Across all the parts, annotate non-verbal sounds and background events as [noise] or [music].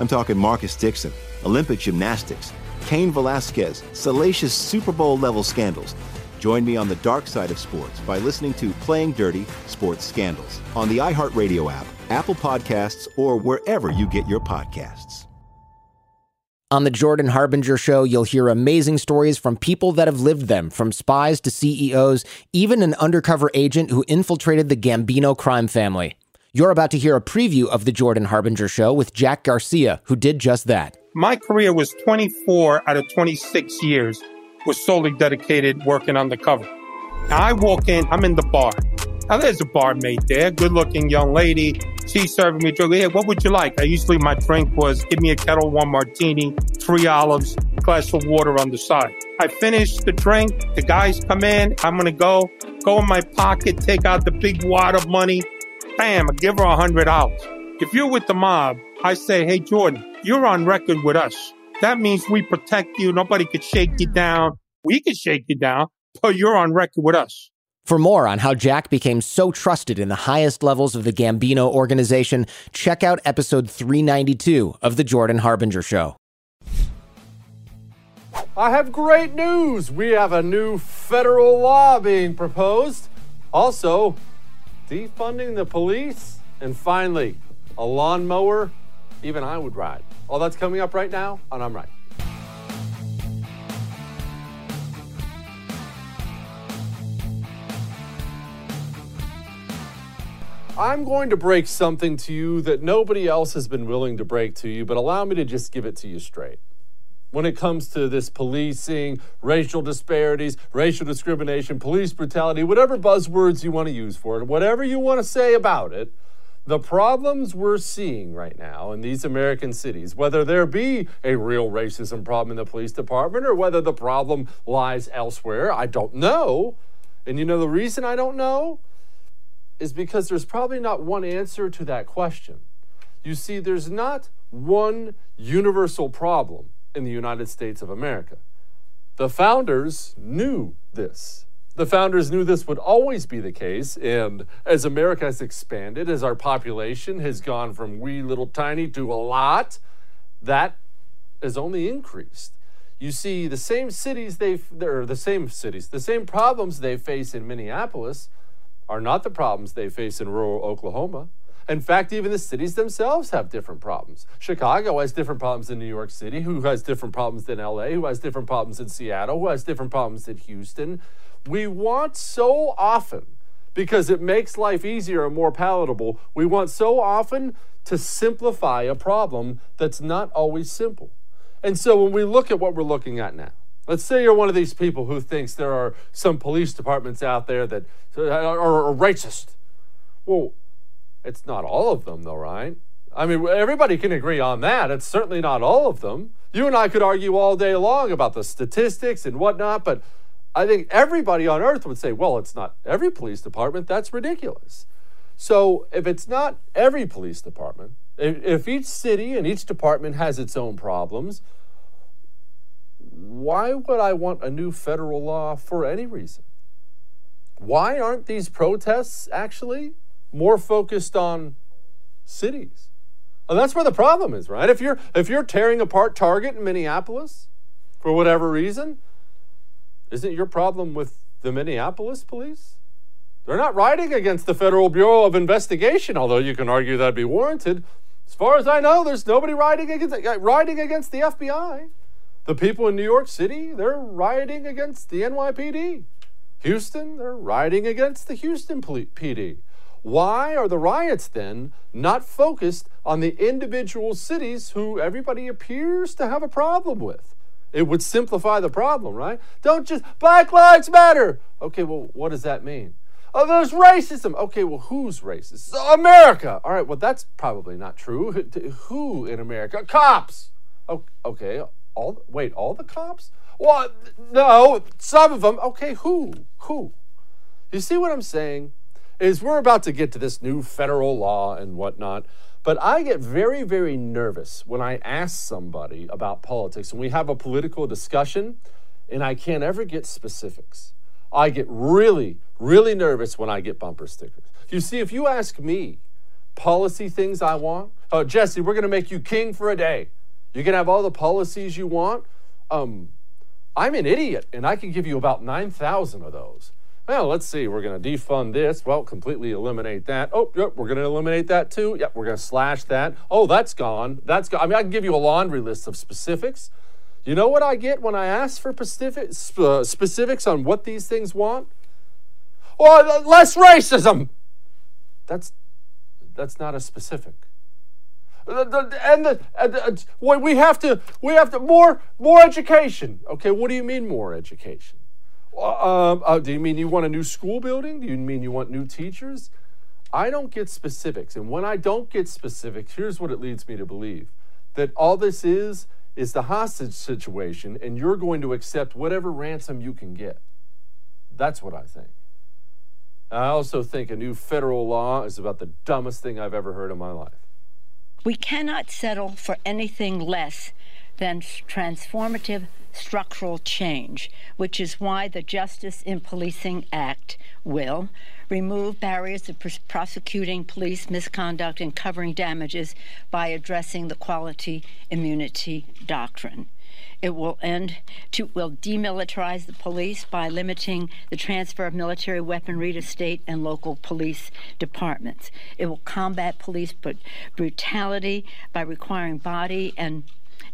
I'm talking Marcus Dixon, Olympic gymnastics, Cain Velasquez, salacious Super Bowl level scandals. Join me on the dark side of sports by listening to Playing Dirty Sports Scandals on the iHeartRadio app, Apple Podcasts, or wherever you get your podcasts. On the Jordan Harbinger Show, you'll hear amazing stories from people that have lived them, from spies to CEOs, even an undercover agent who infiltrated the Gambino crime family. You're about to hear a preview of The Jordan Harbinger Show with Jack Garcia, who did just that. My career was 24 out of 26 years was solely dedicated working undercover. Now I walk in, I'm in the bar. Now there's a barmaid there, good looking young lady. She's serving me drink. Hey, what would you like? I usually my drink was give me a Ketel One martini, three olives, glass of water on the side. I finish the drink. The guys come in. I'm gonna go. Go in my pocket, take out the big wad of money bam, I give her a hundred dollars. If you're with the mob, I say, hey, Jordan, you're on record with us. That means we protect you. Nobody could shake you down. We could shake you down, but you're on record with us. For more on how Jack became so trusted in the highest levels of the Gambino organization, check out episode 392 of The Jordan Harbinger Show. I have great news. We have a new federal law being proposed. Also, defunding the police, and finally, a lawnmower even I would ride. All that's coming up right now on I'm Right. I'm going to break something to you that nobody else has been willing to break to you, but allow me to just give it to you straight when it comes to this policing, racial disparities, racial discrimination, police brutality, whatever buzzwords you want to use for it, whatever you want to say about it, the problems we're seeing right now in these American cities, whether there be a real racism problem in the police department or whether the problem lies elsewhere, I don't know. And you know, the reason I don't know is because there's probably not one answer to that question. You see, there's not one universal problem in the United States of America. The founders knew this. The founders knew this would always be the case, and as America has expanded, as our population has gone from wee little tiny to a lot, that has only increased. You see, the same cities they or the same cities, the same problems they face in Minneapolis are not the problems they face in rural Oklahoma. In fact, even the cities themselves have different problems. Chicago has different problems than New York City, who has different problems than LA, who has different problems in Seattle, who has different problems in Houston. We want so often, because it makes life easier and more palatable, we want so often to simplify a problem that's not always simple. And so when we look at what we're looking at now, let's say you're one of these people who thinks there are some police departments out there that uh, are, racist. Well, it's not all of them, though, right? I mean, everybody can agree on that. It's certainly not all of them. You and I could argue all day long about the statistics and whatnot, but I think everybody on earth would say, well, it's not every police department. That's ridiculous. So if it's not every police department, if each city and each department has its own problems, why would I want a new federal law for any reason? Why aren't these protests actually more focused on cities? And that's where the problem is, right? If you're if you're tearing apart Target in Minneapolis for whatever reason, isn't your problem with the Minneapolis police? They're not writing against the Federal Bureau of Investigation, although you can argue that'd be warranted. As far as I know, there's nobody writing against uh, writing against the FBI. The people in New York City, they're rioting against the NYPD. Houston, they're rioting against the Houston PD. Why are the riots then not focused on the individual cities who everybody appears to have a problem with? It would simplify the problem, right? Don't just, Black Lives Matter. Okay, well, what does that mean? Oh, there's racism. Okay, well, who's racist? America. All right, well, that's probably not true. [laughs] Who in America? Cops. Okay, all wait, all the cops? Well, no, some of them. Okay, who? Who? You see what I'm saying? Is we're about to get to this new federal law and whatnot, but I get very, very nervous when I ask somebody about politics and we have a political discussion and I can't ever get specifics. I get really, really nervous when I get bumper stickers. You see, if you ask me policy things I want, oh, Jesse, we're going to make you king for a day. You can have all the policies you want. Um, I'm an idiot, and I can give you about 9,000 of those. Well, let's see. We're going to defund this. Well, completely eliminate that. Oh, yep, we're going to eliminate that too. Yep, we're going to slash that. Oh, that's gone. That's gone. I mean, I can give you a laundry list of specifics. You know what I get when I ask for specific, uh, specifics on what these things want? Well, less racism. That's that's not a specific and the, and the, we have to we have to more more education. Okay, what do you mean more education? Um, uh, do you mean you want a new school building? Do you mean you want new teachers? I don't get specifics, and when I don't get specifics, here's what it leads me to believe: that all this is is the hostage situation, and you're going to accept whatever ransom you can get. That's what I think. I also think a new federal law is about the dumbest thing I've ever heard in my life. We cannot settle for anything less than transformative structural change, which is why the Justice in Policing Act will remove barriers to pr- prosecuting police misconduct and covering damages by addressing the quality immunity doctrine. It will end to will demilitarize the police by limiting the transfer of military weaponry to state and local police departments. It will combat police brutality by requiring body and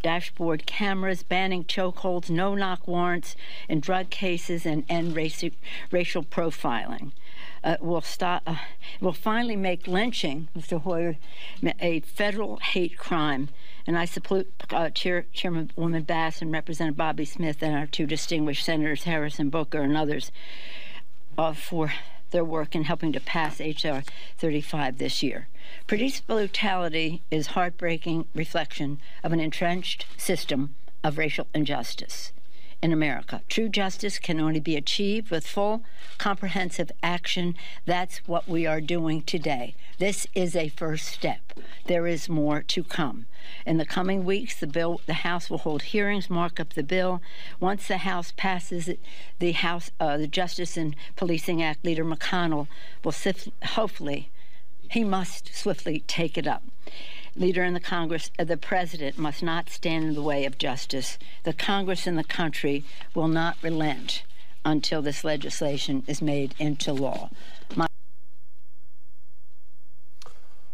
dashboard cameras, banning chokeholds, no knock warrants in drug cases, and end raci- racial profiling. Uh, will stop. Uh, will finally make lynching, Mr. Hoyer, a federal hate crime and I support uh, Chair, Chairwoman Bass and Representative Bobby Smith and our two distinguished senators, Harris and Booker and others, uh, for their work in helping to pass H.R. 35 this year. Police brutality is heartbreaking reflection of an entrenched system of racial injustice in America. True justice can only be achieved with full, comprehensive action. That's what we are doing today. This is a first step. There is more to come. In the coming weeks, the bill, the House will hold hearings, mark up the bill. Once the House passes it, the House, uh, the Justice in Policing Act, Leader McConnell will sift, hopefully, he must swiftly take it up leader in the Congress, uh, the president must not stand in the way of justice. The Congress and the country will not relent until this legislation is made into law. My-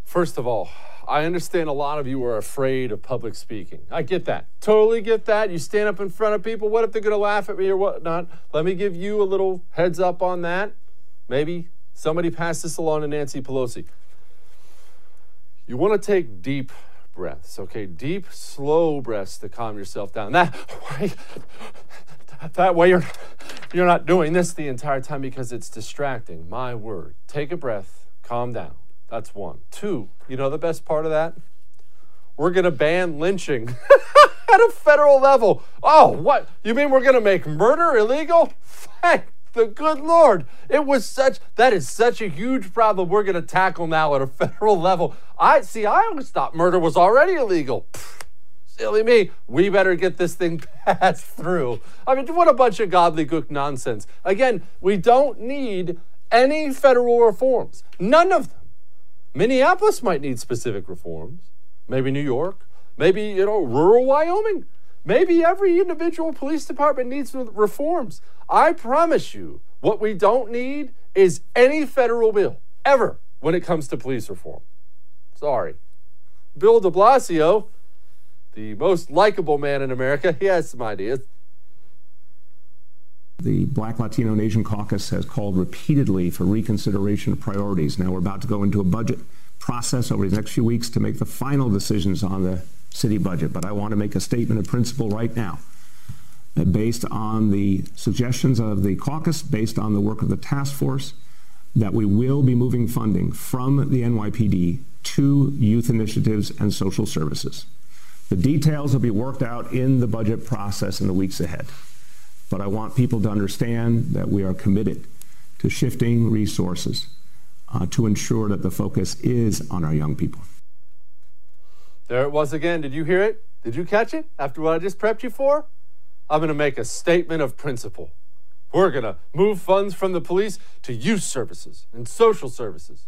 First of all, I understand a lot of you are afraid of public speaking. I get that. Totally get that. You stand up in front of people. What if they're going to laugh at me or whatnot? Let me give you a little heads up on that. Maybe somebody pass this along to Nancy Pelosi. You want to take deep breaths, okay? Deep, slow breaths to calm yourself down. That way, that way you're, you're not doing this the entire time because it's distracting. My word. Take a breath, calm down. That's one. Two, you know the best part of that? We're going to ban lynching [laughs] at a federal level. Oh, what? You mean we're going to make murder illegal? Thank the good Lord. It was such, that is such a huge problem we're going to tackle now at a [laughs] federal level. I see, I always thought murder was already illegal. Pfft, silly me. We better get this thing [laughs] passed through. I mean, what a bunch of gobbledygook nonsense. Again, we don't need any federal reforms, none of them. Minneapolis might need specific reforms. Maybe New York. Maybe, you know, rural Wyoming. Maybe every individual police department needs reforms. I promise you, what we don't need is any federal bill, ever, when it comes to police reform. Sorry. Bill de Blasio, the most likable man in America, he has some ideas. The Black, Latino, and Asian Caucus has called repeatedly for reconsideration of priorities. Now we're about to go into a budget process over the next few weeks to make the final decisions on the city budget. But I want to make a statement of principle right now based on the suggestions of the caucus, based on the work of the task force, that we will be moving funding from the NYPD to youth initiatives and social services. The details will be worked out in the budget process in the weeks ahead. But I want people to understand that we are committed to shifting resources uh, to ensure that the focus is on our young people. There it was again. Did you hear it? Did you catch it after what I just prepped you for? I'm going to make a statement of principle. We're going to move funds from the police to youth services and social services.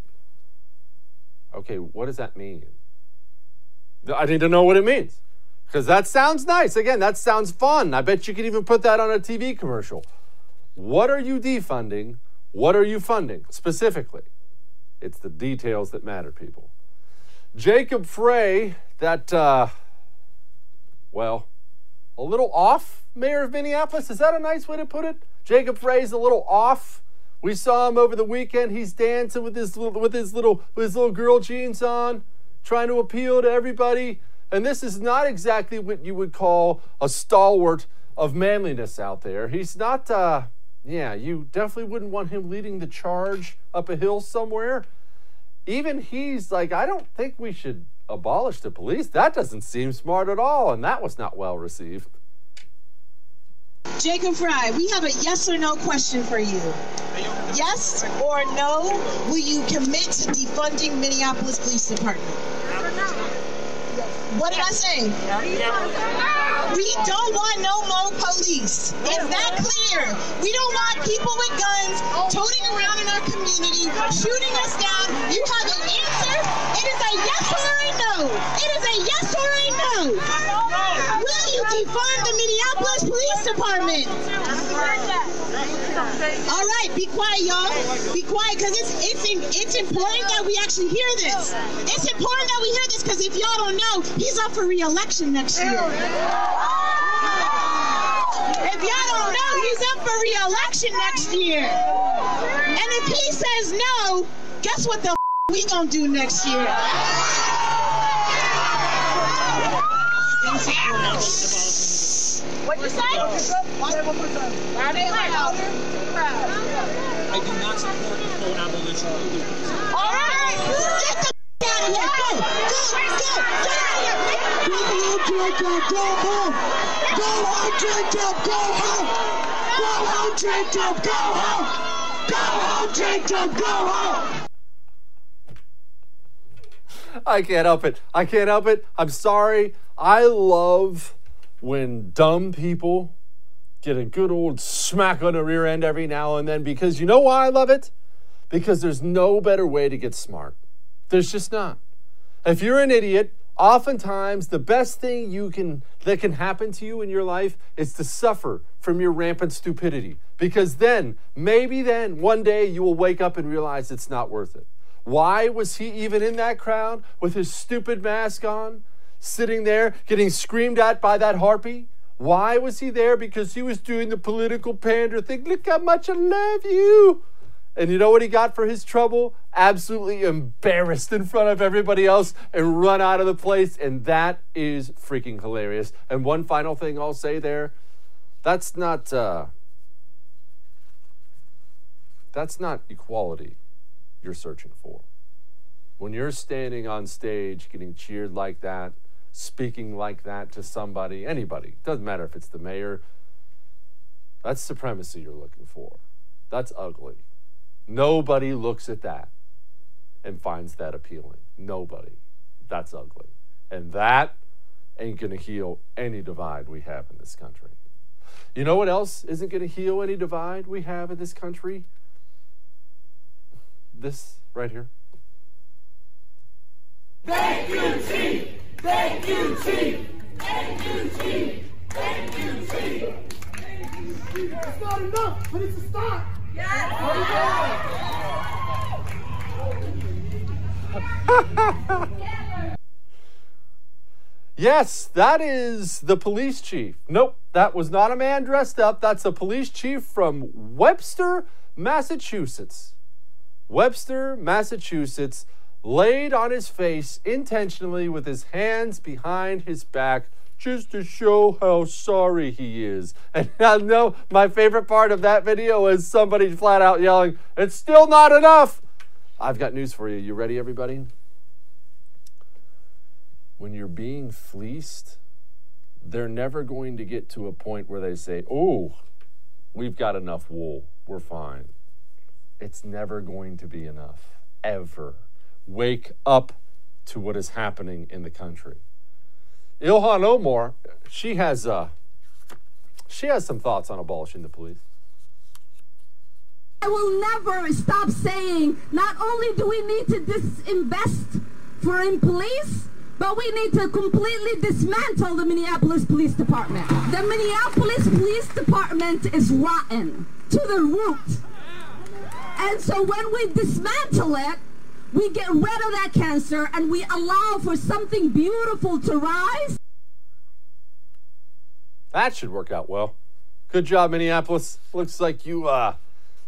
Okay, what does that mean? I need to know what it means because that sounds nice. Again, that sounds fun. I bet you could even put that on a TV commercial. What are you defunding? What are you funding specifically? It's the details that matter, people. Jacob Frey, that, uh, well, a little off mayor of Minneapolis. Is that a nice way to put it? Jacob Frey's a little off. We saw him over the weekend. He's dancing with his with his little with his little girl jeans on, trying to appeal to everybody. And this is not exactly what you would call a stalwart of manliness out there. He's not. Uh, yeah, you definitely wouldn't want him leading the charge up a hill somewhere. Even he's like, I don't think we should abolish the police. That doesn't seem smart at all, and that was not well received. Jacob Frey, we have a yes or no question for you. Yes or no, will you commit to defunding Minneapolis Police Department? What did I say? We don't want no more police. Is that clear? We don't want people with guns toting around in our community, shooting us down. You have an answer? It is a yes or a no. It is a yes or a no. Will you defund the Minneapolis Police Department? All right, be quiet, y'all. Be quiet, because it's it's it's important that we actually hear this. It's important that we hear this because if y'all don't know, he's up for re-election next year. If y'all don't know, he's up for re-election next year. And if he says no, guess what the we gonna do next year? What'd you say? Say it one more time. Loud and. I do not support the full abolition of the. All right, get the out of here. Go, go, go, get out of here. Go home, Jacob. Go home. Go home, Jacob. Go home. Go home, Jacob. Go home. Go home, Jacob. Go home. I can't help it. I can't help it. I'm sorry. I love when dumb people get a good old smack on the rear end every now and then because you know why I love it? Because there's no better way to get smart. There's just not. If you're an idiot, oftentimes the best thing you can that can happen to you in your life is to suffer from your rampant stupidity because then maybe then one day you will wake up and realize it's not worth it. Why was he even in that crowd with his stupid mask on, sitting there getting screamed at by that harpy? Why was he there? Because he was doing the political pander thing. Look how much I love you. And you know what he got for his trouble? Absolutely embarrassed in front of everybody else and run out of the place. And that is freaking hilarious. And one final thing I'll say there that's not. Uh, that's not equality you're searching for. When you're standing on stage getting cheered like that, speaking like that to somebody, anybody, doesn't matter if it's the mayor, that's supremacy you're looking for. That's ugly. Nobody looks at that and finds that appealing. Nobody. That's ugly. And that ain't going to heal any divide we have in this country. You know what else isn't going to heal any divide we have in this country? This right here. Thank you, Chief! Thank you, Chief! Thank you, Chief! Thank you, Chief! It's not enough, but it's a start! Yes, that is the police chief. Nope, that was not a man dressed up. That's a police chief from Webster, Massachusetts. Webster, Massachusetts, laid on his face intentionally with his hands behind his back just to show how sorry he is. And [laughs] I know my favorite part of that video is somebody flat out yelling, It's still not enough. I've got news for you. You ready, everybody? When you're being fleeced, they're never going to get to a point where they say, Oh, we've got enough wool. We're fine. It's never going to be enough, ever. Wake up to what is happening in the country. Ilhan Omar, she has uh, she has some thoughts on abolishing the police. I will never stop saying not only do we need to disinvest for in police, but we need to completely dismantle the Minneapolis Police Department. The Minneapolis Police Department is rotten to the root. And so when we dismantle it, we get rid of that cancer and we allow for something beautiful to rise. That should work out well. Good job, Minneapolis. Looks like you uh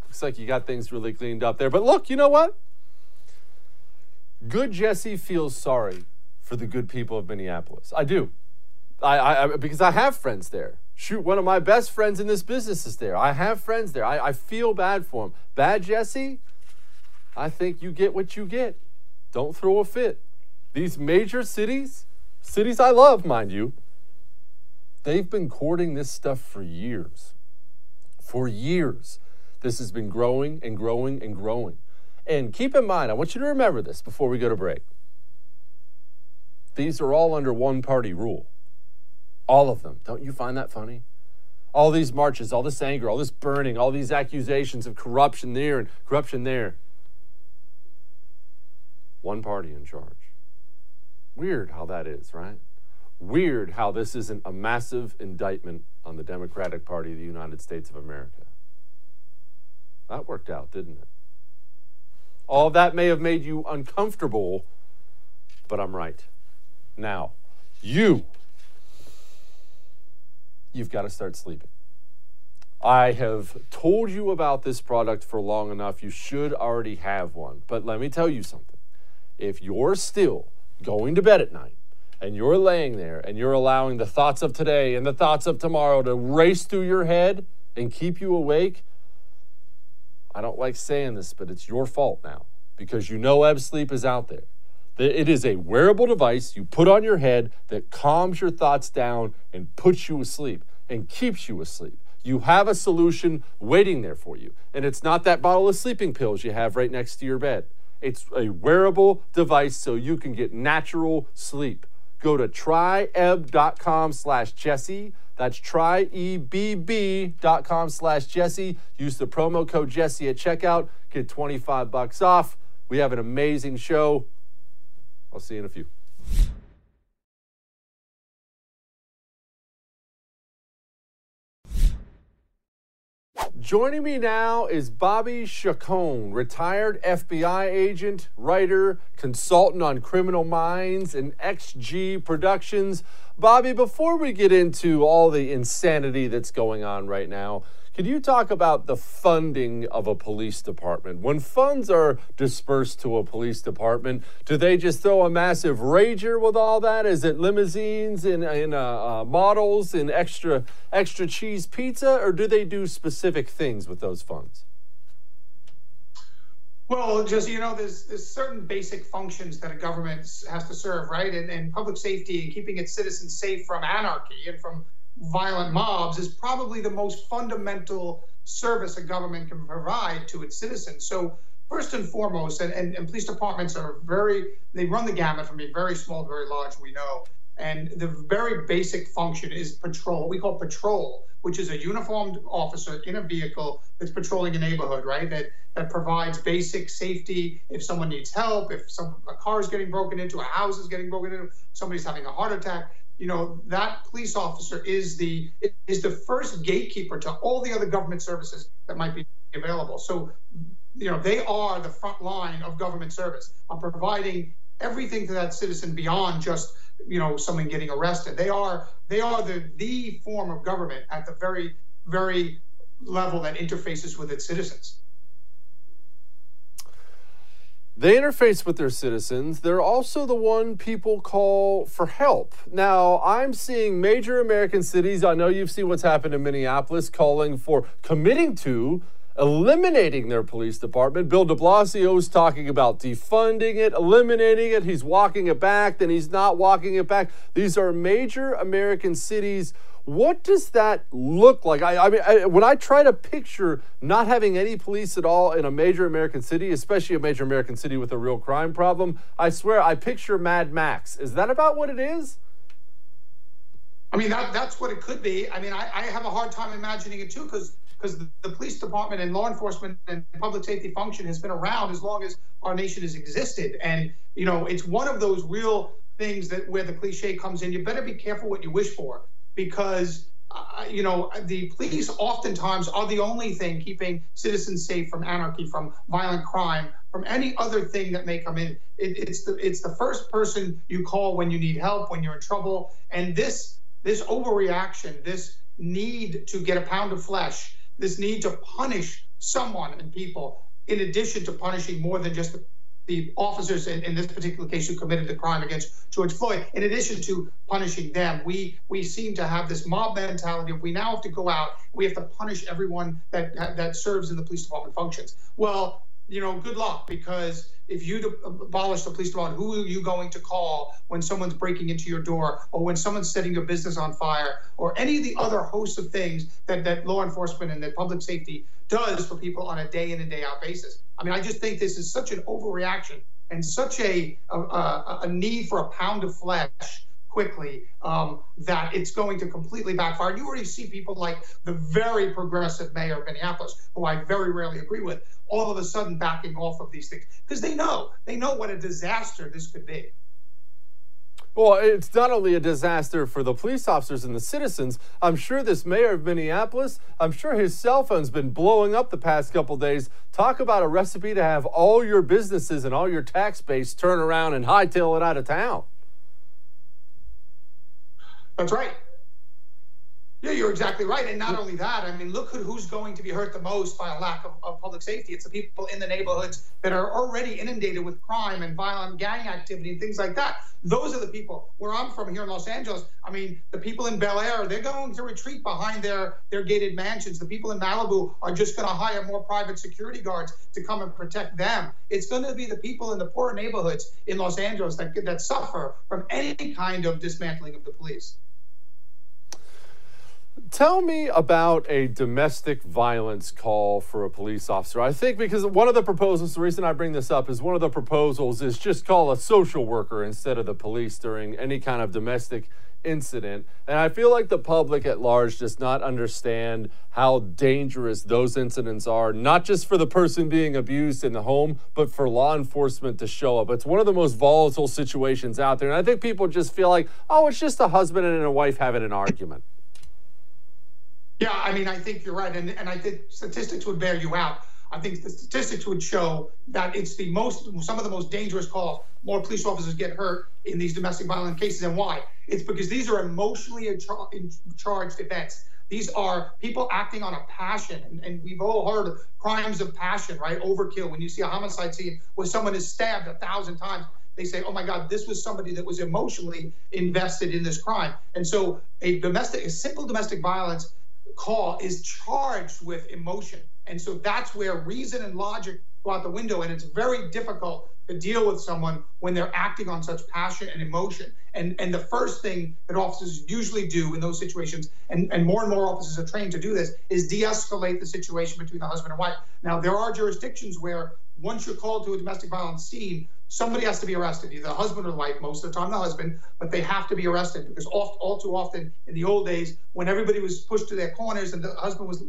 looks like you got things really cleaned up there. But look, you know what? Good Jesse feels sorry for the good people of Minneapolis. I do. I, I because I have friends there. Shoot, one of my best friends in this business is there. I have friends there. I, I feel bad for him. Bad Jesse, I think you get what you get. Don't throw a fit. These major cities, cities I love, mind you, they've been courting this stuff for years. For years. This has been growing and growing and growing. And keep in mind, I want you to remember this before we go to break. These are all under one party rule. All of them. Don't you find that funny? All these marches, all this anger, all this burning, all these accusations of corruption there and corruption there. One party in charge. Weird how that is, right? Weird how this isn't a massive indictment on the Democratic Party of the United States of America. That worked out, didn't it? All that may have made you uncomfortable, but I'm right. Now, you you've got to start sleeping. I have told you about this product for long enough. You should already have one. But let me tell you something. If you're still going to bed at night and you're laying there and you're allowing the thoughts of today and the thoughts of tomorrow to race through your head and keep you awake, I don't like saying this, but it's your fault now because you know Ebb Sleep is out there. It is a wearable device you put on your head that calms your thoughts down and puts you asleep and keeps you asleep. You have a solution waiting there for you. And it's not that bottle of sleeping pills you have right next to your bed. It's a wearable device so you can get natural sleep. Go to tryebb.com slash Jesse. That's tryebb.com slash Jesse. Use the promo code Jesse at checkout. Get 25 bucks off. We have an amazing show. I'll see you in a few. Joining me now is Bobby Chacon, retired FBI agent, writer, consultant on criminal minds and XG Productions. Bobby, before we get into all the insanity that's going on right now, can you talk about the funding of a police department? When funds are dispersed to a police department, do they just throw a massive rager with all that? Is it limousines and, and uh, uh, models and extra extra cheese pizza, or do they do specific things with those funds? Well, just you know, there's there's certain basic functions that a government has to serve, right? And, and public safety and keeping its citizens safe from anarchy and from violent mobs is probably the most fundamental service a government can provide to its citizens. So first and foremost, and, and, and police departments are very, they run the gamut from being very small to very large, we know. And the very basic function is patrol, we call patrol, which is a uniformed officer in a vehicle that's patrolling a neighborhood, right? That that provides basic safety if someone needs help, if some a car is getting broken into, a house is getting broken into, somebody's having a heart attack you know that police officer is the is the first gatekeeper to all the other government services that might be available. So you know they are the front line of government service. On providing everything to that citizen beyond just you know someone getting arrested. They are they are the the form of government at the very very level that interfaces with its citizens they interface with their citizens. They're also the one people call for help. Now, I'm seeing major American cities, I know you've seen what's happened in Minneapolis, calling for committing to eliminating their police department. Bill de Blasio is talking about defunding it, eliminating it. He's walking it back, then he's not walking it back. These are major American cities what does that look like? I, I mean, I, when I try to picture not having any police at all in a major American city, especially a major American city with a real crime problem, I swear I picture Mad Max. Is that about what it is? I mean, that, that's what it could be. I mean, I, I have a hard time imagining it too because because the, the police department and law enforcement and public safety function has been around as long as our nation has existed. And, you know, it's one of those real things that where the cliche comes in. You better be careful what you wish for because uh, you know the police oftentimes are the only thing keeping citizens safe from anarchy, from violent crime, from any other thing that may come in. It, it's the it's the first person you call when you need help, when you're in trouble, and this this overreaction, this need to get a pound of flesh, this need to punish someone and people, in addition to punishing more than just the the officers in, in, this particular case who committed the crime against George Floyd, in addition to punishing them, we we seem to have this mob mentality of we now have to go out, we have to punish everyone that that serves in the police department functions. Well, you know, good luck because if you abolish the police department, who are you going to call when someone's breaking into your door or when someone's setting your business on fire or any of the other hosts of things that, that law enforcement and that public safety does for people on a day in and day out basis? I mean, I just think this is such an overreaction and such a, a, a need for a pound of flesh quickly um, that it's going to completely backfire. And you already see people like the very progressive mayor of Minneapolis, who I very rarely agree with, all of a sudden backing off of these things because they know they know what a disaster this could be. Well, it's not only a disaster for the police officers and the citizens. I'm sure this mayor of Minneapolis, I'm sure his cell phone's been blowing up the past couple days. Talk about a recipe to have all your businesses and all your tax base turn around and hightail it out of town. That's right. Yeah, you're exactly right. And not only that, I mean, look who's going to be hurt the most by a lack of, of, public safety. It's the people in the neighborhoods that are already inundated with crime and violent gang activity and things like that. Those are the people. Where I'm from here in Los Angeles, I mean, the people in Bel Air, they're going to retreat behind their, their gated mansions. The people in Malibu are just going to hire more private security guards to come and protect them. It's going to be the people in the poor neighborhoods in Los Angeles that, that suffer from any kind of dismantling of the police. Tell me about a domestic violence call for a police officer. I think because one of the proposals, the reason I bring this up is one of the proposals is just call a social worker instead of the police during any kind of domestic incident. And I feel like the public at large does not understand how dangerous those incidents are, not just for the person being abused in the home, but for law enforcement to show up. It's one of the most volatile situations out there. And I think people just feel like, oh, it's just a husband and a wife having an argument. Yeah, I mean, I think you're right, and and I think statistics would bear you out. I think the statistics would show that it's the most, some of the most dangerous calls. More police officers get hurt in these domestic violence cases, and why? It's because these are emotionally charged events. These are people acting on a passion, and, and, we've all heard crimes of passion, right? Overkill. When you see a homicide scene where someone is stabbed a thousand times, they say, "Oh my God, this was somebody that was emotionally invested in this crime." And so, a domestic, a simple domestic violence call is charged with emotion, and so that's where reason and logic go out the window, and it's very difficult to deal with someone when they're acting on such passion and emotion. And and the first thing that officers usually do in those situations, and, and more and more officers are trained to do this, is de-escalate the situation between the husband and wife. Now there are jurisdictions where once you're called to a domestic violence scene, somebody has to be arrested, either the husband or the wife, most of the time the husband, but they have to be arrested because all, all too often in the old days, when everybody was pushed to their corners and the husband was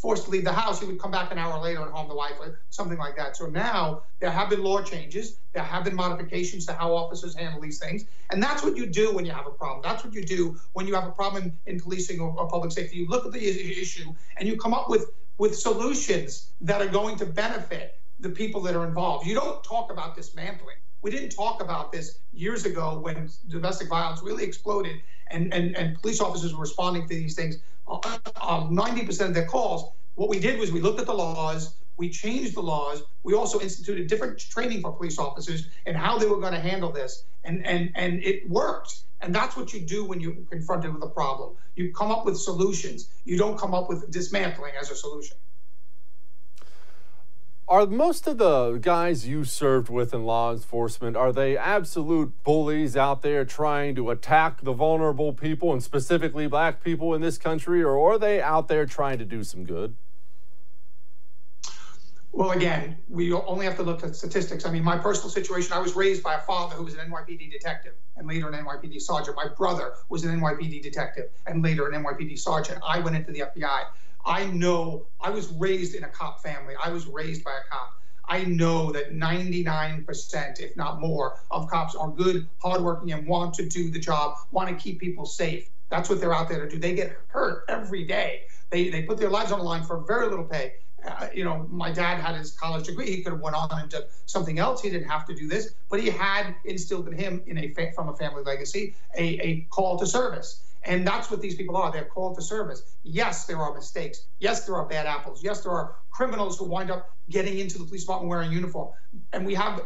forced to leave the house, he would come back an hour later and harm the wife or something like that. So now there have been law changes, there have been modifications to how officers handle these things. And that's what you do when you have a problem. That's what you do when you have a problem in, in policing or, or public safety. You look at the issue and you come up with, with solutions that are going to benefit the people that are involved. You don't talk about dismantling. We didn't talk about this years ago when domestic violence really exploded and, and, and police officers were responding to these things um, 90% of their calls, what we did was we looked at the laws, we changed the laws, we also instituted different training for police officers and how they were going to handle this, and and and it worked. And that's what you do when you're confronted with a problem. You come up with solutions. You don't come up with dismantling as a solution. Are most of the guys you served with in law enforcement are they absolute bullies out there trying to attack the vulnerable people and specifically black people in this country or are they out there trying to do some good? Well, again, we only have to look at statistics. I mean, my personal situation, I was raised by a father who was an NYPD detective and later an NYPD sergeant. My brother was an NYPD detective and later an NYPD sergeant. I went into the FBI. I know I was raised in a cop family. I was raised by a cop. I know that 99%, if not more, of cops are good, hardworking, and want to do the job, want to keep people safe. That's what they're out there to do. They get hurt every day. They, they put their lives on the line for very little pay. Uh, you know, my dad had his college degree. He could have went on and into something else. He didn't have to do this, but he had instilled in him, in a from a family legacy, a, a call to service. And that's what these people are. They're called to service. Yes, there are mistakes. Yes, there are bad apples. Yes, there are criminals who wind up getting into the police department wearing uniform. And we have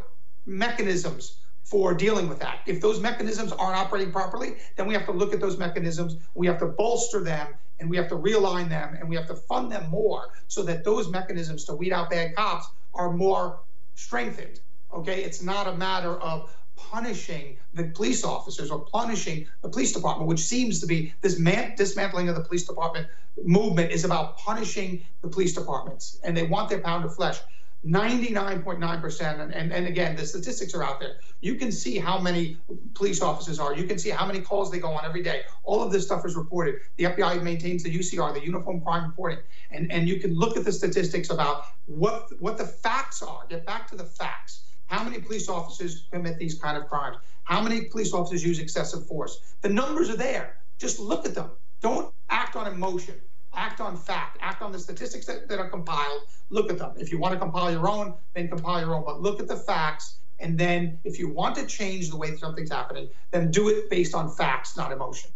mechanisms for dealing with that. If those mechanisms aren't operating properly, then we have to look at those mechanisms. We have to bolster them and we have to realign them and we have to fund them more so that those mechanisms to weed out bad cops are more strengthened. Okay, it's not a matter of punishing the police officers or punishing the police department, which seems to be this man- dismantling of the police department movement is about punishing the police departments, and they want their pound of flesh. 99.9%, and, and, and again, the statistics are out there. You can see how many police officers are. You can see how many calls they go on every day. All of this stuff is reported. The FBI maintains the UCR, the Uniform Crime Reporting, and, and you can look at the statistics about what what the facts are. Get back to the facts how many police officers commit these kind of crimes? How many police officers use excessive force? The numbers are there. Just look at them. Don't act on emotion. Act on fact. Act on the statistics that, that are compiled. Look at them. If you want to compile your own, then compile your own. But look at the facts. And then if you want to change the way something's happening, then do it based on facts, not emotion.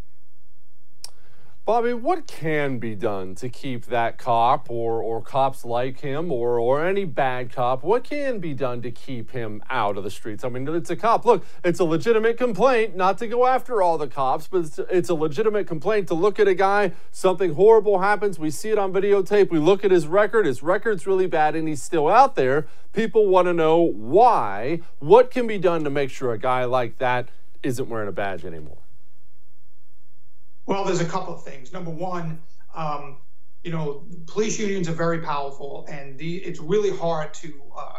Bobby, what can be done to keep that cop or, or cops like him or, or any bad cop? What can be done to keep him out of the streets? I mean, it's a cop. Look, it's a legitimate complaint, not to go after all the cops, but it's, it's a legitimate complaint to look at a guy, something horrible happens, we see it on videotape, we look at his record, his record's really bad, and he's still out there. People want to know why. What can be done to make sure a guy like that isn't wearing a badge anymore? Well, there's a couple of things. Number one, um, you know, police unions are very powerful, and the, it's really hard to uh,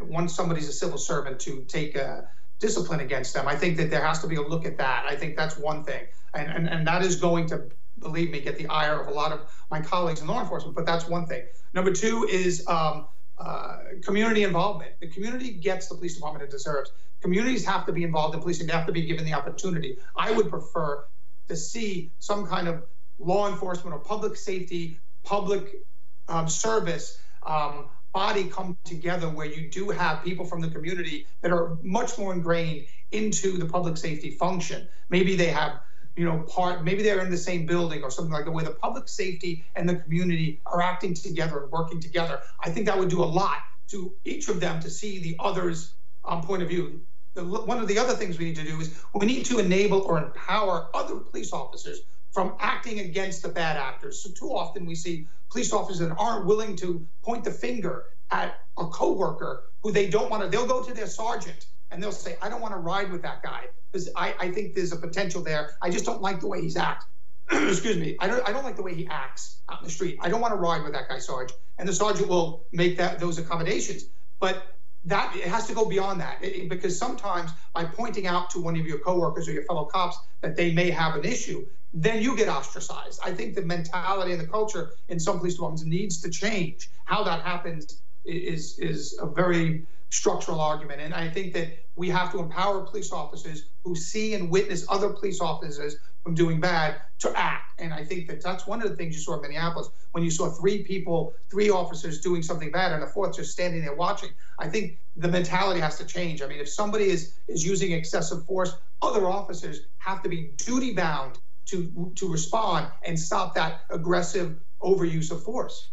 once somebody's a civil servant to take a discipline against them. I think that there has to be a look at that. I think that's one thing, and and, and that is going to believe me get the ire of a lot of my colleagues in law enforcement. But that's one thing. Number two is um, uh, community involvement. The community gets the police department it deserves. Communities have to be involved in policing. They have to be given the opportunity. I would prefer to see some kind of law enforcement or public safety, public um, service um, body come together where you do have people from the community that are much more ingrained into the public safety function. Maybe they have you know, part maybe they're in the same building or something like that, where the public safety and the community are acting together and working together. I think that would do a lot to each of them to see the other's um, point of view. The, one of the other things we need to do is we need to enable or empower other police officers from acting against the bad actors. So too often we see police officers that aren't willing to point the finger at a coworker who they don't want to. They'll go to their sergeant and they'll say, "I don't want to ride with that guy because I, I think there's a potential there. I just don't like the way he's act. [clears throat] Excuse me. I don't I don't like the way he acts out in the street. I don't want to ride with that guy, Sarge." And the sergeant will make that those accommodations. But that it has to go beyond that. It, because sometimes by pointing out to one of your coworkers or your fellow cops that they may have an issue then you get ostracized. I think the mentality and the culture in some police departments needs to change. How that happens is is a very structural argument. And i think that we have to empower police officers who see and witness other police officers from doing bad to act. And I think that that's one of the things you saw in Minneapolis when you saw three people, three officers doing something bad, and a fourth just standing there watching. I think the mentality has to change. I mean, if somebody is is using excessive force, other officers have to be duty bound to to respond and stop that aggressive overuse of force.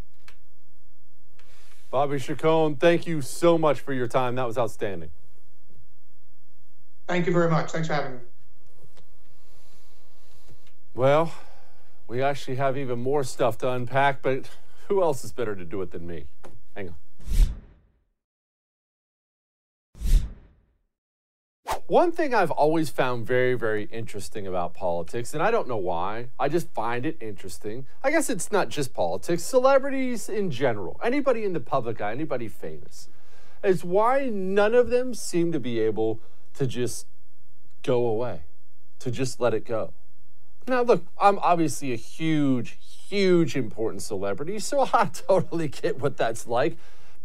Bobby Chacon, thank you so much for your time. That was outstanding. Thank you very much. Thanks for having me. Well, we actually have even more stuff to unpack, but who else is better to do it than me? Hang on. One thing I've always found very, very interesting about politics, and I don't know why, I just find it interesting. I guess it's not just politics, celebrities in general, anybody in the public eye, anybody famous, is why none of them seem to be able to just go away, to just let it go. Now, look, I'm obviously a huge, huge important celebrity, so [laughs] I totally get what that's like.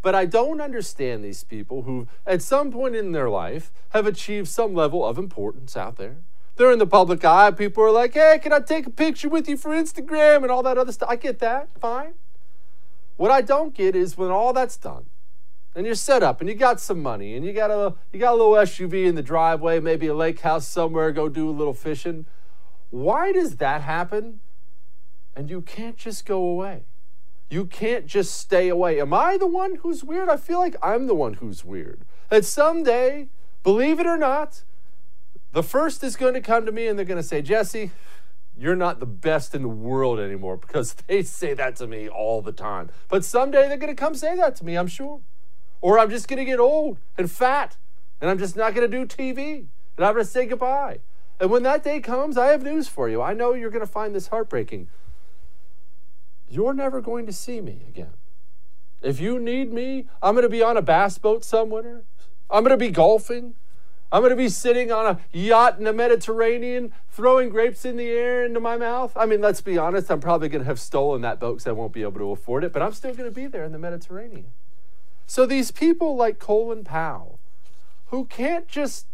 But I don't understand these people who, at some point in their life, have achieved some level of importance out there. They're in the public eye. People are like, hey, can I take a picture with you for Instagram and all that other stuff? I get that. Fine. What I don't get is when all that's done, and you're set up and you got some money and you got a you got a little SUV in the driveway, maybe a lake house somewhere, go do a little fishing. Why does that happen? And you can't just go away. You can't just stay away. Am I the one who's weird? I feel like I'm the one who's weird. That someday, believe it or not, the first is going to come to me and they're going to say, Jesse, you're not the best in the world anymore [laughs] because they say that to me all the time. But someday they're going to come say that to me, I'm sure. Or I'm just going to get old and fat and I'm just not going to do TV and I'm going to say goodbye. And when that day comes, I have news for you. I know you're going to find this heartbreaking. You're never going to see me again. If you need me, I'm going to be on a bass boat somewhere. I'm going to be golfing. I'm going to be sitting on a yacht in the Mediterranean, throwing grapes in the air into my mouth. I mean, let's be honest, I'm probably going to have stolen that boat because I won't be able to afford it, but I'm still going to be there in the Mediterranean. So these people like Colin Powell, who can't just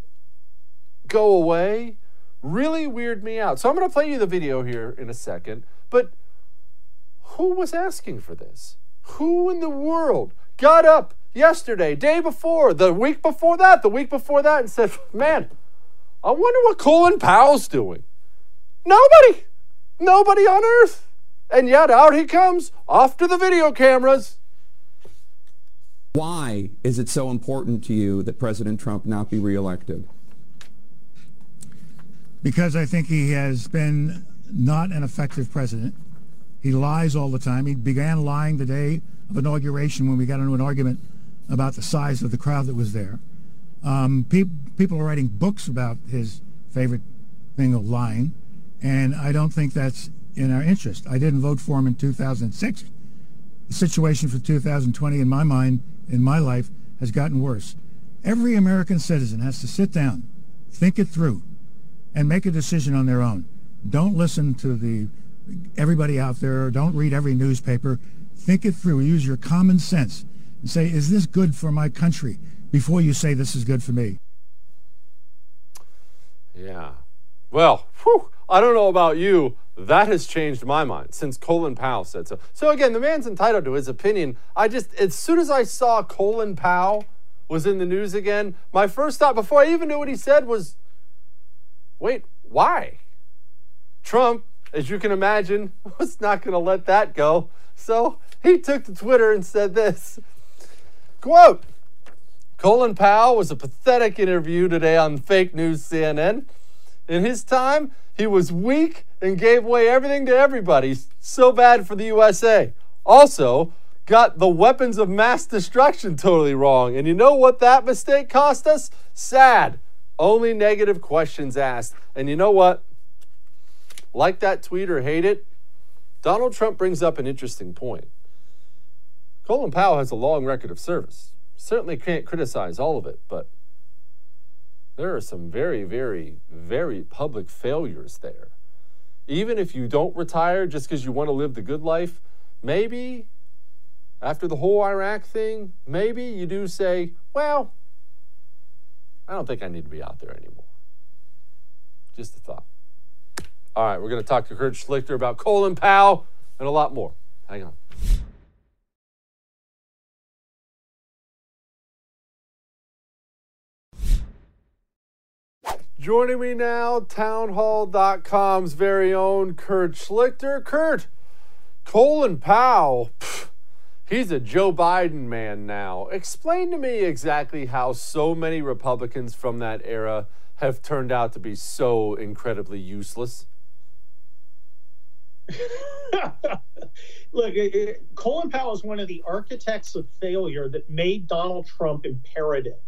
go away, really weird me out. So I'm going to play you the video here in a second, but who was asking for this? Who in the world got up yesterday, day before, the week before that, the week before that, and said, Man, I wonder what Colin Powell's doing? Nobody. Nobody on earth. And yet out he comes, off to the video cameras. Why is it so important to you that President Trump not be reelected? Because I think he has been not an effective president. He lies all the time. He began lying the day of inauguration when we got into an argument about the size of the crowd that was there. Um, pe- people are writing books about his favorite thing of lying, and I don't think that's in our interest. I didn't vote for him in 2006. The situation for 2020, in my mind, in my life has gotten worse. Every American citizen has to sit down, think it through, and make a decision on their own. Don't listen to the everybody out there. Don't read every newspaper. Think it through. Use your common sense and say, is this good for my country? Before you say this is good for me. Yeah. Well, whew, I don't know about you. That has changed my mind since Colin Powell said so. So again, the man's entitled to his opinion. I just, as soon as I saw Colin Powell was in the news again, my first thought before I even knew what he said was, wait, why? Trump, as you can imagine, [laughs] was not going to let that go. So he took to Twitter and said this quote, Colin Powell was a pathetic interview today on fake news CNN. In his time, he was weak and gave away everything to everybody. So bad for the USA. Also, got the weapons of mass destruction totally wrong. And you know what that mistake cost us? Sad. Only negative questions asked. And you know what? Like that tweet or hate it, Donald Trump brings up an interesting point. Colin Powell has a long record of service. Certainly can't criticize all of it, but there are some very, very, very public failures there. Even if you don't retire just because you want to live the good life, maybe after the whole Iraq thing, maybe you do say, well, I don't think I need to be out there anymore. Just a thought. All right, we're going to talk to Kurt Schlichter about Colin Powell and a lot more. Hang on. Joining me now, townhall.com's very own Kurt Schlichter. Kurt, Colin Powell, he's a Joe Biden man now. Explain to me exactly how so many Republicans from that era have turned out to be so incredibly useless. [laughs] Look, it, Colin Powell is one of the architects of failure that made Donald Trump imperative.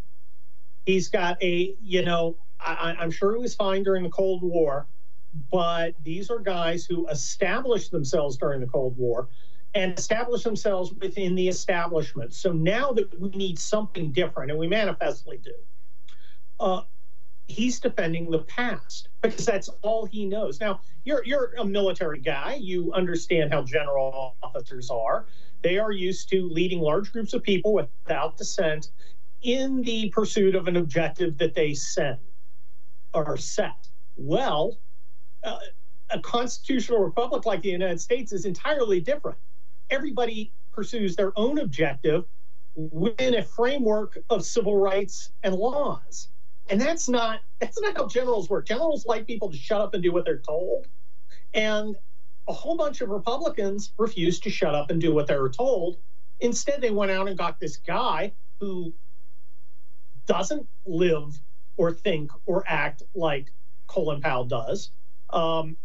He's got a, you know, I, I'm sure he was fine during the Cold War, but these are guys who established themselves during the Cold War and establish themselves within the establishment. So now that we need something different, and we manifestly do, uh, he's defending the past because that's all he knows. Now, you're you're a military guy. You understand how general officers are. They are used to leading large groups of people without dissent in the pursuit of an objective that they send or set. Well, uh, a constitutional republic like the United States is entirely different. Everybody pursues their own objective within a framework of civil rights and laws. And that's not that's not how generals work. Generals like people to shut up and do what they're told. And a whole bunch of Republicans refused to shut up and do what they were told. Instead, they went out and got this guy who doesn't live or think or act like Colin Powell does, um,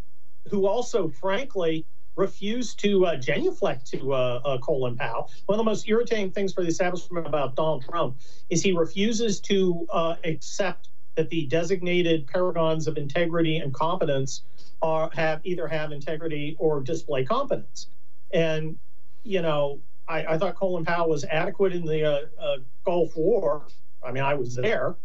who also, frankly, refused to uh, genuflect to uh, uh, Colin Powell. One of the most irritating things for the establishment about Donald Trump is he refuses to uh, accept that the designated paragons of integrity and competence are have either have integrity or display competence. And you know, I, I thought Colin Powell was adequate in the uh, uh, Gulf War. I mean, I was there,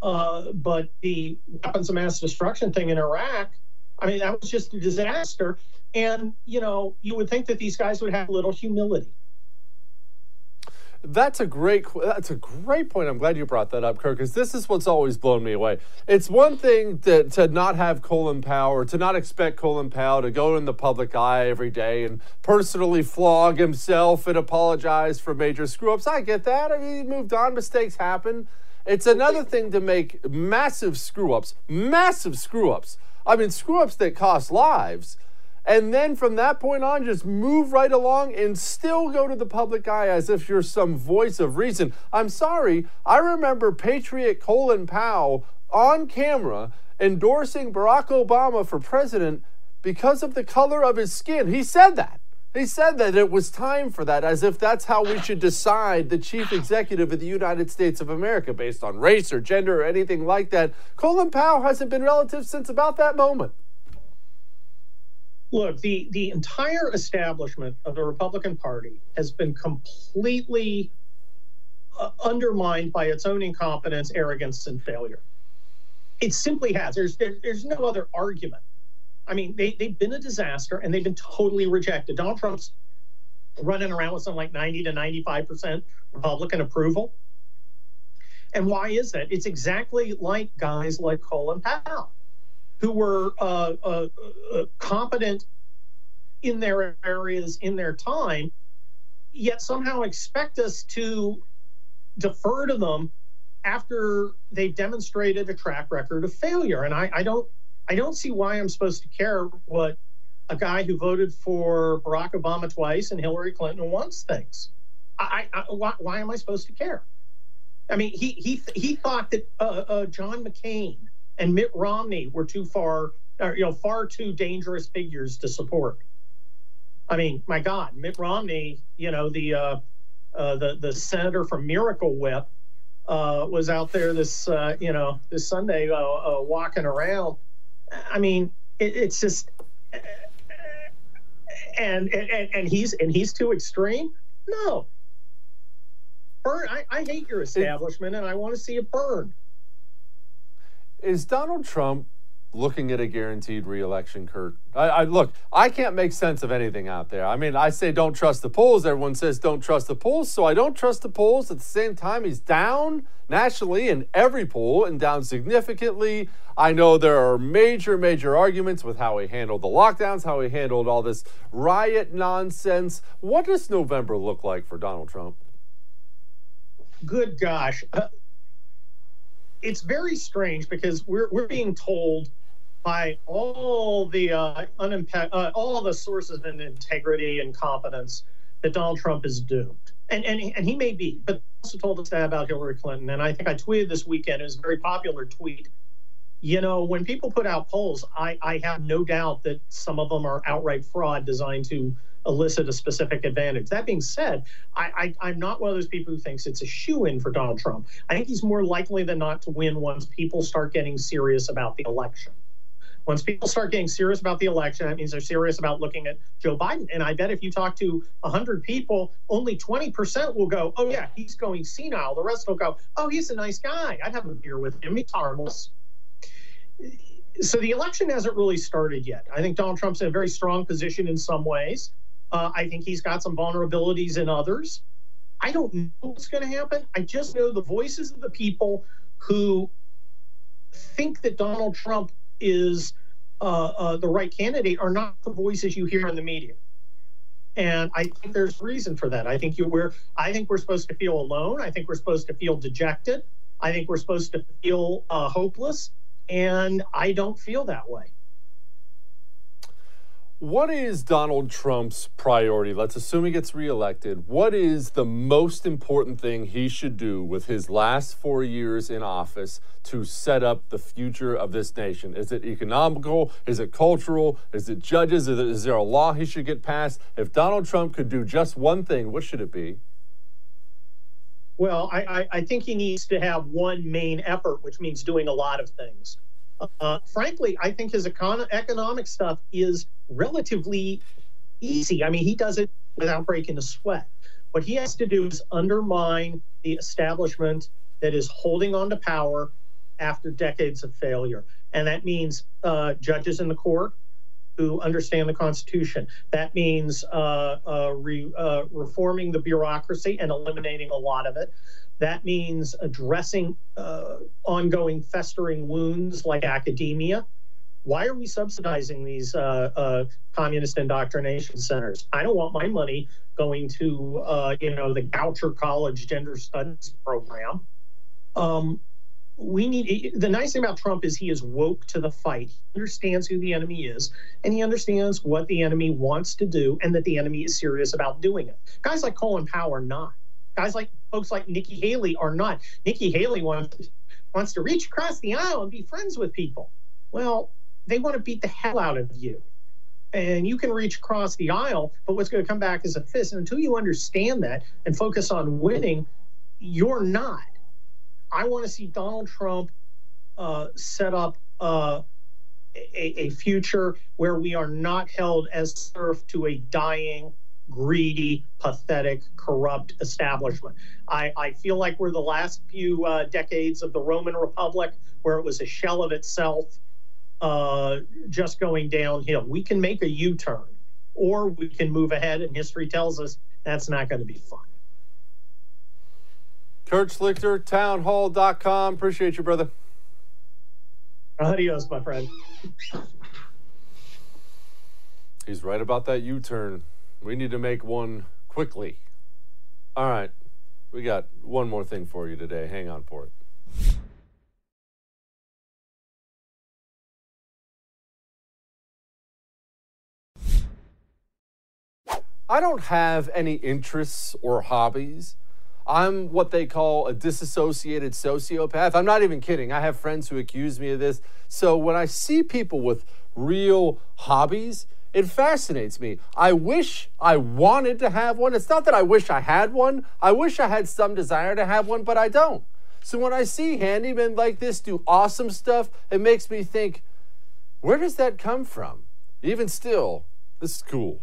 but the weapons of mass destruction thing in Iraq. I mean, that was just a disaster. And, you know, you would think that these guys would have a little humility. That's a great that's a great point. I'm glad you brought that up, Kirk, because this is what's always blown me away. It's one thing to, to not have Colin Powell to not expect Colin Powell to go in the public eye every day and personally flog himself and apologize for major screw ups. I get that. I mean, he moved on, mistakes happen. It's another thing to make massive screw ups, massive screw ups. I mean, screw ups that cost lives and then from that point on, just move right along and still go to the public eye as if you're some voice of reason. I'm sorry, I remember Patriot Colin Powell on camera endorsing Barack Obama for president because of the color of his skin. He said that. He said that it was time for that, as if that's how we should decide the chief executive of the United States of America based on race or gender or anything like that. Colin Powell hasn't been relative since about that moment. Look, the, the entire establishment of the Republican Party has been completely uh, undermined by its own incompetence, arrogance, and failure. It simply has. There's there, there's no other argument. I mean, they, they've been a disaster and they've been totally rejected. Donald Trump's running around with something like 90 to 95% Republican approval. And why is that? It's exactly like guys like Colin Powell who were uh, uh, uh, competent in their areas in their time, yet somehow expect us to defer to them after they've demonstrated a track record of failure. And I, I don't I don't see why I'm supposed to care what a guy who voted for Barack Obama twice and Hillary Clinton once thinks. I, I why, why, am I supposed to care? I mean, he he he thought that uh, uh, John McCain and Mitt Romney were too far, or, you know, far too dangerous figures to support. I mean, my God, Mitt Romney, you know, the uh, uh the the senator from Miracle Whip, uh, was out there this uh, you know this Sunday walking around. I mean, it, it's just and, and and he's and he's too extreme. No, burn. I, I hate your establishment, and I want to see it burn. Is Donald Trump looking at a guaranteed reelection, Kurt? I, I, look. I can't make sense of anything out there. I mean, I say don't trust the polls. Everyone says don't trust the polls, so I don't trust the polls. At the same time, he's down nationally in every poll and down significantly. I know there are major, major arguments with how he handled the lockdowns, how he handled all this riot nonsense. What does November look like for Donald Trump? Good gosh. Uh, it's very strange because we're, we're being told by all the uh, unimpe- uh, all the sources of integrity and competence that Donald Trump is doomed. And, and, and he may be, but also told us that about Hillary Clinton. And I think I tweeted this weekend, it was a very popular tweet you know, when people put out polls, I, I have no doubt that some of them are outright fraud designed to elicit a specific advantage. That being said, I, am not one of those people who thinks it's a shoe in for Donald Trump. I think he's more likely than not to win once people start getting serious about the election. Once people start getting serious about the election, that means they're serious about looking at Joe Biden. And I bet if you talk to 100 people, only 20% will go, oh, yeah, he's going senile. The rest will go, oh, he's a nice guy. I'd have a beer with him. He's harmless so the election hasn't really started yet. I think Donald Trump's in a very strong position in some ways. Uh, I think he's got some vulnerabilities in others. I don't know what's going to happen. I just know the voices of the people who think that Donald Trump is uh, uh, the right candidate are not the voices you hear in the media. And I think there's reason for that. I think you we're I think we're supposed to feel alone. I think we're supposed to feel dejected. I think we're supposed to feel uh, hopeless. And I don't feel that way. What is Donald Trump's priority? Let's assume he gets reelected. What is the most important thing he should do with his last four years in office to set up the future of this nation? Is it economical? Is it cultural? Is it judges? Is, there a law he should get passed? If Donald Trump could do just one thing, what should it be? Well, I, I, think he needs to have one main effort, which means doing a lot of things. Uh, frankly, I think his econ- economic stuff is relatively easy. I mean, he does it without breaking a sweat. What he has to do is undermine the establishment that is holding on to power after decades of failure. And that means uh, judges in the court who understand the Constitution. That means uh, uh, re, uh, reforming the bureaucracy and eliminating a lot of it. That means addressing uh, ongoing festering wounds like academia. Why are we subsidizing these uh, uh, communist indoctrination centers? I don't want my money going to, you know, the Goucher College Gender Studies program. Um, we need the nice thing about Trump is he is woke to the fight. He understands who the enemy is, and he understands what the enemy wants to do, and that the enemy is serious about doing it. Guys like Colin Powell are not. Guys like folks like Nikki Haley are not. Nikki Haley wants wants to reach across the aisle and be friends with people. Well, they want to beat the hell out of you. And you can reach across the aisle, but what's going to come back is a fist. And until you understand that and focus on winning, you're not. I want to see Donald Trump uh, set up uh, a, a, future where we are not held as serf to a dying, greedy, pathetic, corrupt establishment. I, I feel like we're the last few uh, decades of the Roman Republic where it was a shell of itself uh, just going downhill. We can make a U turn or we can move ahead, and history tells us that's not going to be fun. Kurt Schlichter, townhall.com. Appreciate you, brother. Adios, my friend. He's right about that U turn. We need to make one quickly. All right. We got one more thing for you today. Hang on for it. I don't have any interests or hobbies. I'm what they call a disassociated sociopath. I'm not even kidding. I have friends who accuse me of this. So when I see people with real hobbies, it fascinates me. I wish I wanted to have one. It's not that I wish I had one. I wish I had some desire to have one, but I don't. So when I see handymen like this do awesome stuff, it makes me think, where does that come from? Even still, this is cool.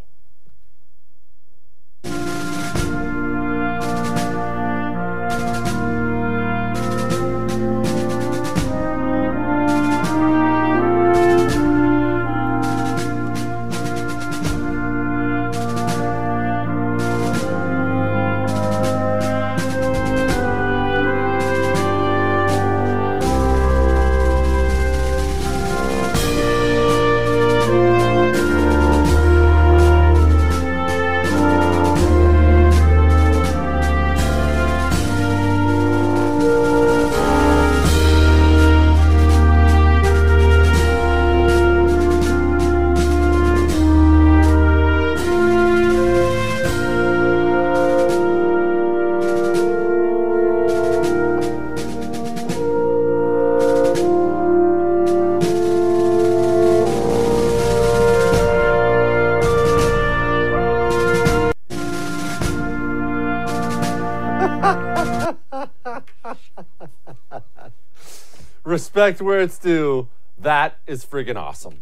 Respect where it's due. That is friggin' awesome.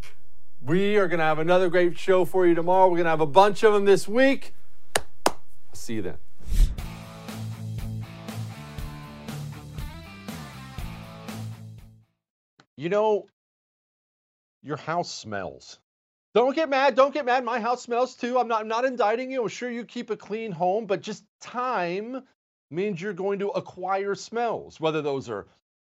We are going to have another great show for you tomorrow. We're going to have a bunch of them this week. I'll see you then. You know, your house smells. Don't get mad. Don't get mad. My house smells too. I'm not I'm not indicting you. I'm sure you keep a clean home, but just time means you're going to acquire smells, whether those are